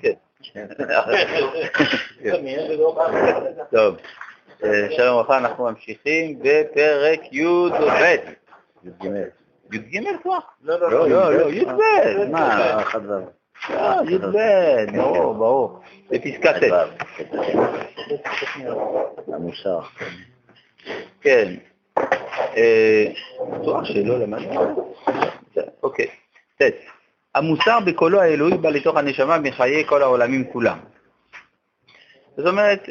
כן. טוב, שלום וברכה, אנחנו ממשיכים בפרק י"ב. י"ג כבר? לא, לא, לא, י"ב, מה? י"ב, ברור, ברור. בפסקה ט'. המוסר. כן. בטוח שלא למדנו. אוקיי. ט'. המוסר בקולו האלוהי בא לתוך הנשמה מחיי כל העולמים כולם. זאת אומרת,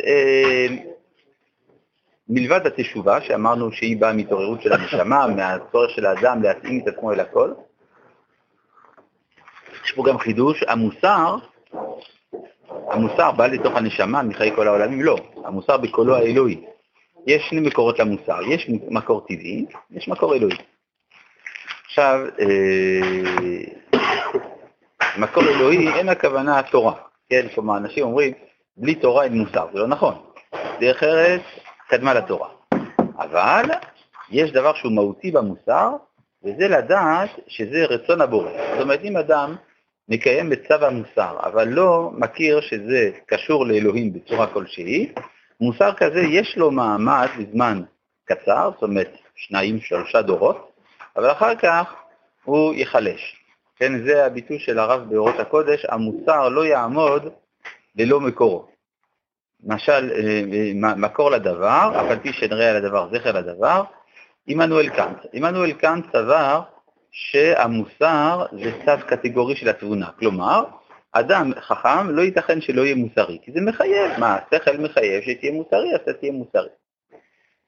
מלבד התשובה, שאמרנו שהיא באה מהתעוררות של הנשמה, מהצורך של האדם להתאים את עצמו אל הכל, יש פה גם חידוש, המוסר, המוסר בא לתוך הנשמה מחיי כל העולמים? לא, המוסר בקולו האלוהי. יש שני מקורות למוסר, יש מקור טבעי, יש מקור אלוהי. עכשיו, מקור אלוהי אין הכוונה תורה, כן? כלומר, אנשים אומרים, בלי תורה אין מוסר, זה לא נכון. דרך ארץ קדמה לתורה. אבל יש דבר שהוא מהותי במוסר, וזה לדעת שזה רצון הבורא. זאת אומרת, אם אדם מקיים את צו המוסר, אבל לא מכיר שזה קשור לאלוהים בצורה כלשהי, מוסר כזה יש לו מעמד בזמן קצר, זאת אומרת שניים, שלושה דורות, אבל אחר כך הוא ייחלש. כן, זה הביטוי של הרב באורות הקודש, המוסר לא יעמוד ללא מקורו. למשל, אה, מקור לדבר, אף על פי שנראה על הדבר זכר לדבר, עמנואל קאנט. עמנואל קאנט סבר שהמוסר זה צו קטגורי של התבונה. כלומר, אדם חכם לא ייתכן שלא יהיה מוסרי, כי זה מחייב. מה, השכל מחייב שתהיה מוסרי, אז אתה תהיה מוסרי.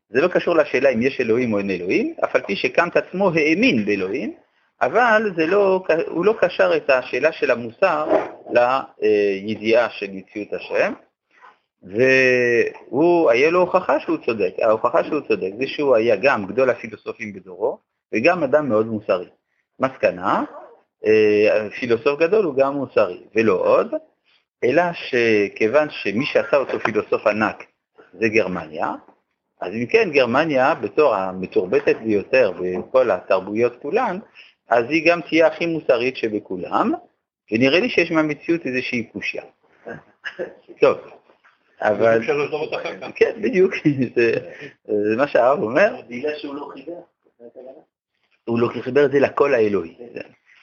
זה לא קשור לשאלה אם יש אלוהים או אין אלוהים, אף על פי שקאנט עצמו האמין באלוהים, אבל לא, הוא לא קשר את השאלה של המוסר לידיעה של מציאות השם, והוא, היה לו הוכחה שהוא צודק. ההוכחה שהוא צודק זה שהוא היה גם גדול הפילוסופים בדורו, וגם אדם מאוד מוסרי. מסקנה, אה, פילוסוף גדול הוא גם מוסרי, ולא עוד, אלא שכיוון שמי שעשה אותו פילוסוף ענק זה גרמניה, אז אם כן, גרמניה, בתור המתורבתת ביותר בכל התרבויות כולן, אז היא גם תהיה הכי מוסרית שבכולם, ונראה לי שיש מהמציאות איזושהי קושיה. טוב, אבל... כן, בדיוק, זה מה שהרב אומר. בגלל שהוא לא חיבר. הוא לא חיבר את זה לקול האלוהי.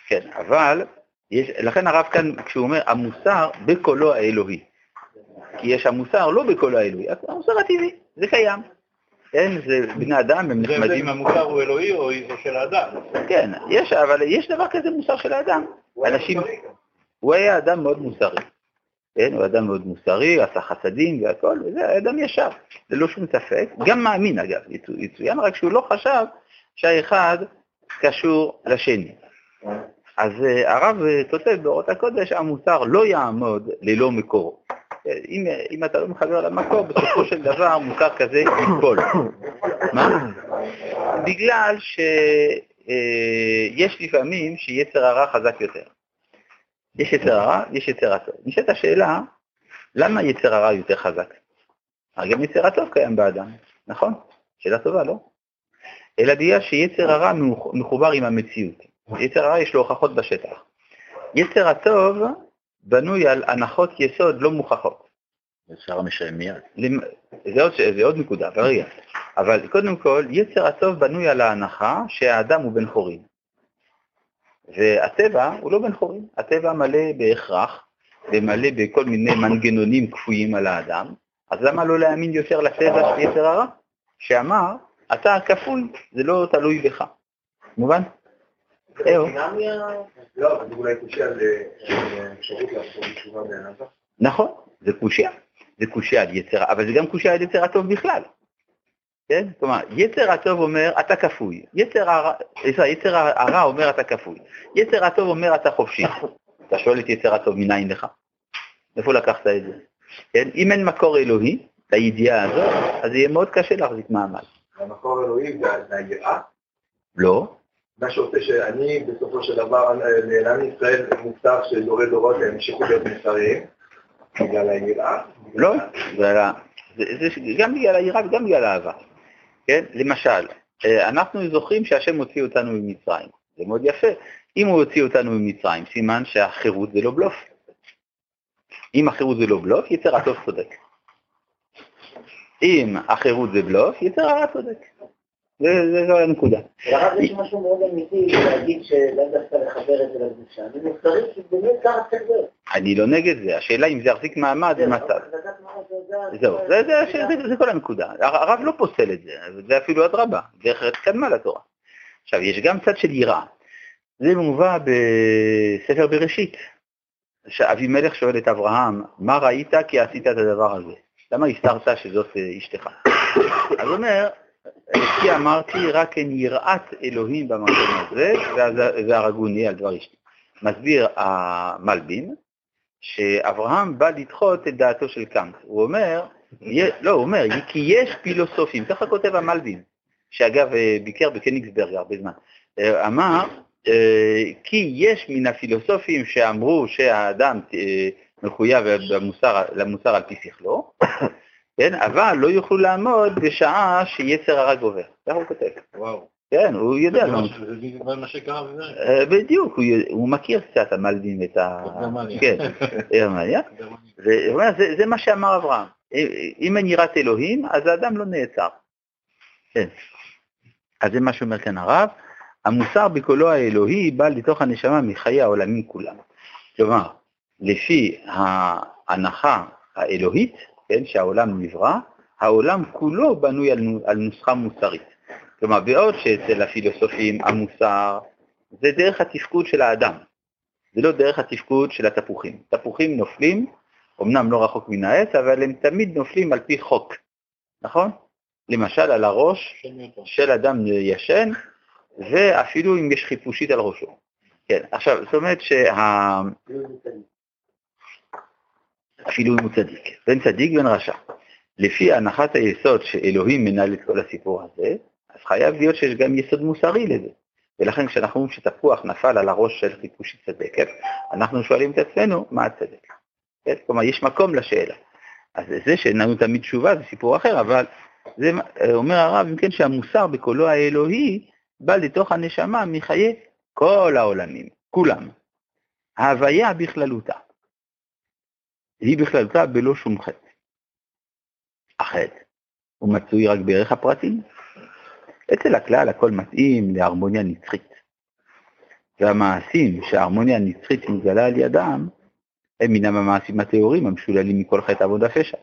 כן, אבל, יש, לכן הרב כאן, כשהוא אומר המוסר בקולו האלוהי, כי יש המוסר לא בקולו האלוהי, המוסר הטבעי, זה קיים. כן, זה בני אדם, הם נחמדים. זה המוסר הוא אלוהי או של האדם. כן, יש, אבל יש דבר כזה מוסר של האדם. אנשים, הוא היה אדם מאוד מוסרי. כן, הוא אדם מאוד מוסרי, עשה חסדים והכל, וזה אדם ישר, ללא שום ספק, גם מאמין אגב, יצוין רק שהוא לא חשב שהאחד קשור לשני. אז uh, הרב כותב באורות הקודש, המוסר לא יעמוד ללא מקורו. אם, אם אתה לא מחבר למקור, בסופו של דבר מוסר כזה ייפול. מה? בגלל שיש uh, לפעמים שיצר הרע חזק יותר. יש יצר הרע, יש יצר הטוב. נשאלת השאלה, למה יצר הרע יותר חזק? הרי גם יצר הטוב קיים באדם, נכון? שאלה טובה, לא? אלא בגלל שיצר הרע מחובר עם המציאות. יצר הרע יש לו הוכחות בשטח. יצר הטוב בנוי על הנחות יסוד לא מוכחות. יצר המשלם מיד. זה עוד, זה עוד נקודה, אבל רגע. אבל קודם כל, יצר הטוב בנוי על ההנחה שהאדם הוא בן חורין. והטבע הוא לא בן חורין, הטבע מלא בהכרח ומלא בכל מיני מנגנונים כפויים על האדם, אז למה לא להאמין יותר לטבע של יצר הרע, שאמר, אתה כפוי, זה לא תלוי בך. מובן? זהו. לא, אבל אולי קושי על אפשרות לעשות תשובה בענווה. נכון, זה קושיה. זה קושיה על יצר, אבל זה גם קושיה על יצר הטוב בכלל. כן? כלומר, יצר הטוב אומר אתה כפוי, יצר הרע, יצר הרע אומר אתה כפוי, יצר הטוב אומר אתה חופשי. אתה שואל את יצר הטוב מניין לך? איפה לקחת את זה? כן? אם אין מקור אלוהי לידיעה הזאת, אז יהיה מאוד קשה להחזיק מעמד. המקור אלוהי זה היראה? לא. מה שעושה שאני בסופו של דבר, לעם ישראל מובטח שדורי דורות הם ימשיכו להיות מוסריים, בגלל היראה? לא, זה גם בגלל היראה וגם בגלל האהבה. כן? למשל, אנחנו זוכרים שהשם הוציא אותנו ממצרים. זה מאוד יפה. אם הוא הוציא אותנו ממצרים, סימן שהחירות זה לא בלוף. אם החירות זה לא בלוף, יצר הטוב צודק. אם החירות זה בלוף, יצר הרע צודק. זה הנקודה. לרב יש משהו מאוד אמיתי להגיד שלאו דווקא לחבר את זה לקדושה. זה מוסרי, כי באמת ככה צריך להיות. אני לא נגד זה, השאלה אם זה יחזיק מעמד זה מצב. לדעת מה זה, זה- זהו, זה, כל הנקודה. הרב לא פוסל את זה, זה אפילו אדרבה, דרך ארץ קדמה לתורה. עכשיו, יש גם צד של יראה. זה מובא בספר בראשית, שאבימלך שואל את אברהם, מה ראית כי עשית את הדבר הזה? למה הסתרת שזאת אשתך? אז הוא אומר, כי אמרתי רק אין יראת אלוהים במקום הזה, והרגוני על דבר אשתי. מסביר המלבין, שאברהם בא לדחות את דעתו של קאנט. הוא אומר, לא, הוא אומר, כי יש פילוסופים, ככה כותב המלבין, שאגב אה, ביקר בקניגסברג הרבה זמן, אה, אמר, אה, כי יש מן הפילוסופים שאמרו שהאדם מחויב למוסר על פי שכלו, כן, אבל לא יוכלו לעמוד בשעה שיצר הרע גובר. ככה הוא כותב. וואו. כן, הוא יודע. זה מה- שקרה בזה. אה, בדיוק, הוא, מכיר קצת המלבין את ה... גרמניה. כן, גרמניה. זה מה שאמר אברהם. אם אין יראת אלוהים, אז האדם לא נעצר. כן. אז זה מה שאומר כאן הרב. המוסר בקולו האלוהי בא לתוך הנשמה מחיי העולמים כולם. כלומר, לפי ההנחה האלוהית, כן, שהעולם נברא, העולם כולו בנוי על, על נוסחה מוסרית. כלומר, בעוד שאצל הפילוסופים המוסר זה דרך התפקוד של האדם, זה לא דרך התפקוד של התפוחים. תפוחים נופלים, אמנם לא רחוק מן העץ, אבל הם תמיד נופלים על פי חוק, נכון? למשל על הראש של אדם ישן, ואפילו אם יש חיפושית על ראשו. כן, עכשיו, זאת אומרת שה... אפילו אם הוא צדיק, בין צדיק ובין רשע. לפי הנחת היסוד שאלוהים מנהל את כל הסיפור הזה, אז חייב להיות שיש גם יסוד מוסרי לזה. ולכן כשאנחנו אומרים שתפוח נפל על הראש של חיפושית צדקת, אנחנו שואלים את עצמנו, מה הצדק? כן? כלומר, יש מקום לשאלה. אז זה שאין לנו תמיד תשובה זה סיפור אחר, אבל זה אומר הרב, אם כן, שהמוסר בקולו האלוהי בא לתוך הנשמה מחיי כל העולמים, כולם. ההוויה בכללותה. היא בכללותה בלא שום חטא. החטא הוא מצוי רק בערך הפרטים. אצל הכלל הכל מתאים להרמוניה נצחית. והמעשים שההרמוניה הנצחית מגלה על ידם, הם מינם המעשים הטהורים המשוללים מכל חטא עבודה פשע.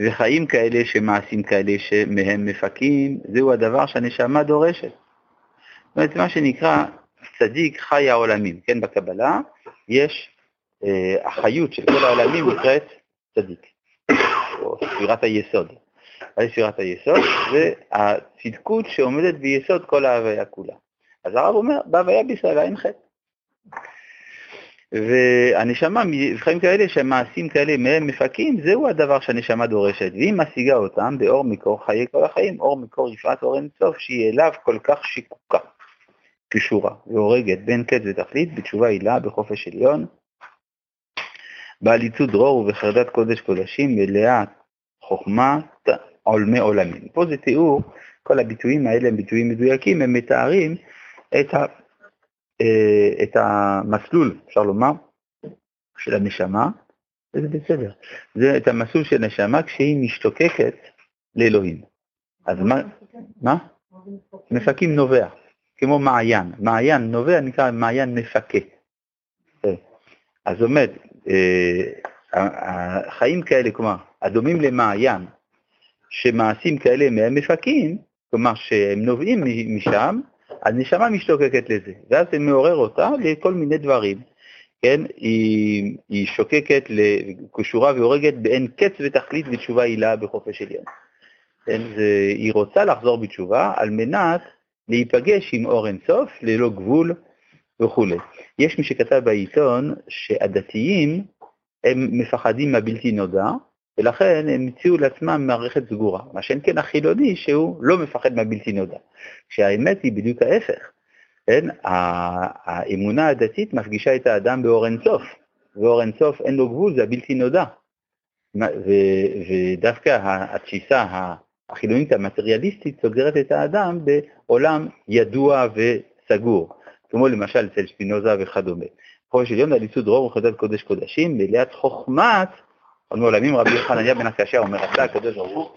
וחיים כאלה שמעשים כאלה שמהם מפקים, זהו הדבר שהנשמה דורשת. זאת אומרת, מה שנקרא צדיק חי העולמים, כן, בקבלה יש החיות של כל העולמים נקראת צדיק, או ספירת היסוד. מה זה ספירת היסוד? זה הצדקות שעומדת ביסוד כל ההוויה כולה. אז הרב אומר, בהוויה בישראל אין חטא. והנשמה, בחיים כאלה שהמעשים כאלה מהם מפקים, זהו הדבר שהנשמה דורשת, והיא משיגה אותם באור מקור חיי כל החיים, אור מקור יפעת אור אינסוף, שהיא אליו כל כך שיקוקה, קשורה, והורגת בין קץ ותכלית, בתשובה הילה, בחופש עליון, בעליצות דרור ובחרדת קודש קודשים, מלאה חוכמת עולמי עולמים. פה זה תיאור, כל הביטויים האלה הם ביטויים מדויקים, הם מתארים את ה... אה, את המסלול, אפשר לומר, של הנשמה, וזה בסדר. זה את המסלול של הנשמה כשהיא משתוקקת לאלוהים. אז מה? מה? מפקים נובע, כמו מעיין. מעיין נובע נקרא מעיין מפקה. אה, אז זאת אומרת, אה, החיים כאלה, כלומר, הדומים למעיין, שמעשים כאלה מהם מפקים, כלומר שהם נובעים משם, הנשמה משתוקקת לזה, ואז זה מעורר אותה לכל מיני דברים, כן? היא, היא שוקקת, קשורה והורגת באין קץ ותכלית בתשובה הילה בחופש עליון. כן? זה, היא רוצה לחזור בתשובה על מנת להיפגש עם אור אינסוף ללא גבול וכולי. יש מי שכתב בעיתון שהדתיים הם מפחדים מהבלתי נודע, ולכן הם הציעו לעצמם מערכת סגורה, מה שאין כן החילוני שהוא לא מפחד מהבלתי נודע. כשהאמת היא בדיוק ההפך, כן? האמונה הדתית מפגישה את האדם באור אינסוף, ואור אינסוף אין לו גבול, זה הבלתי נודע. ודווקא התשיסה החילונית המטריאליסטית סוגרת את האדם בעולם ידוע וסגור, כמו למשל אצל שפינוזה וכדומה. חופש עליון לעליצות דרור וחטאת קודש קודשים, מליאת חוכמת, עוד מעולמים רבי חנניה בן הקשיא אומר, עשה הקדוש ברוך הוא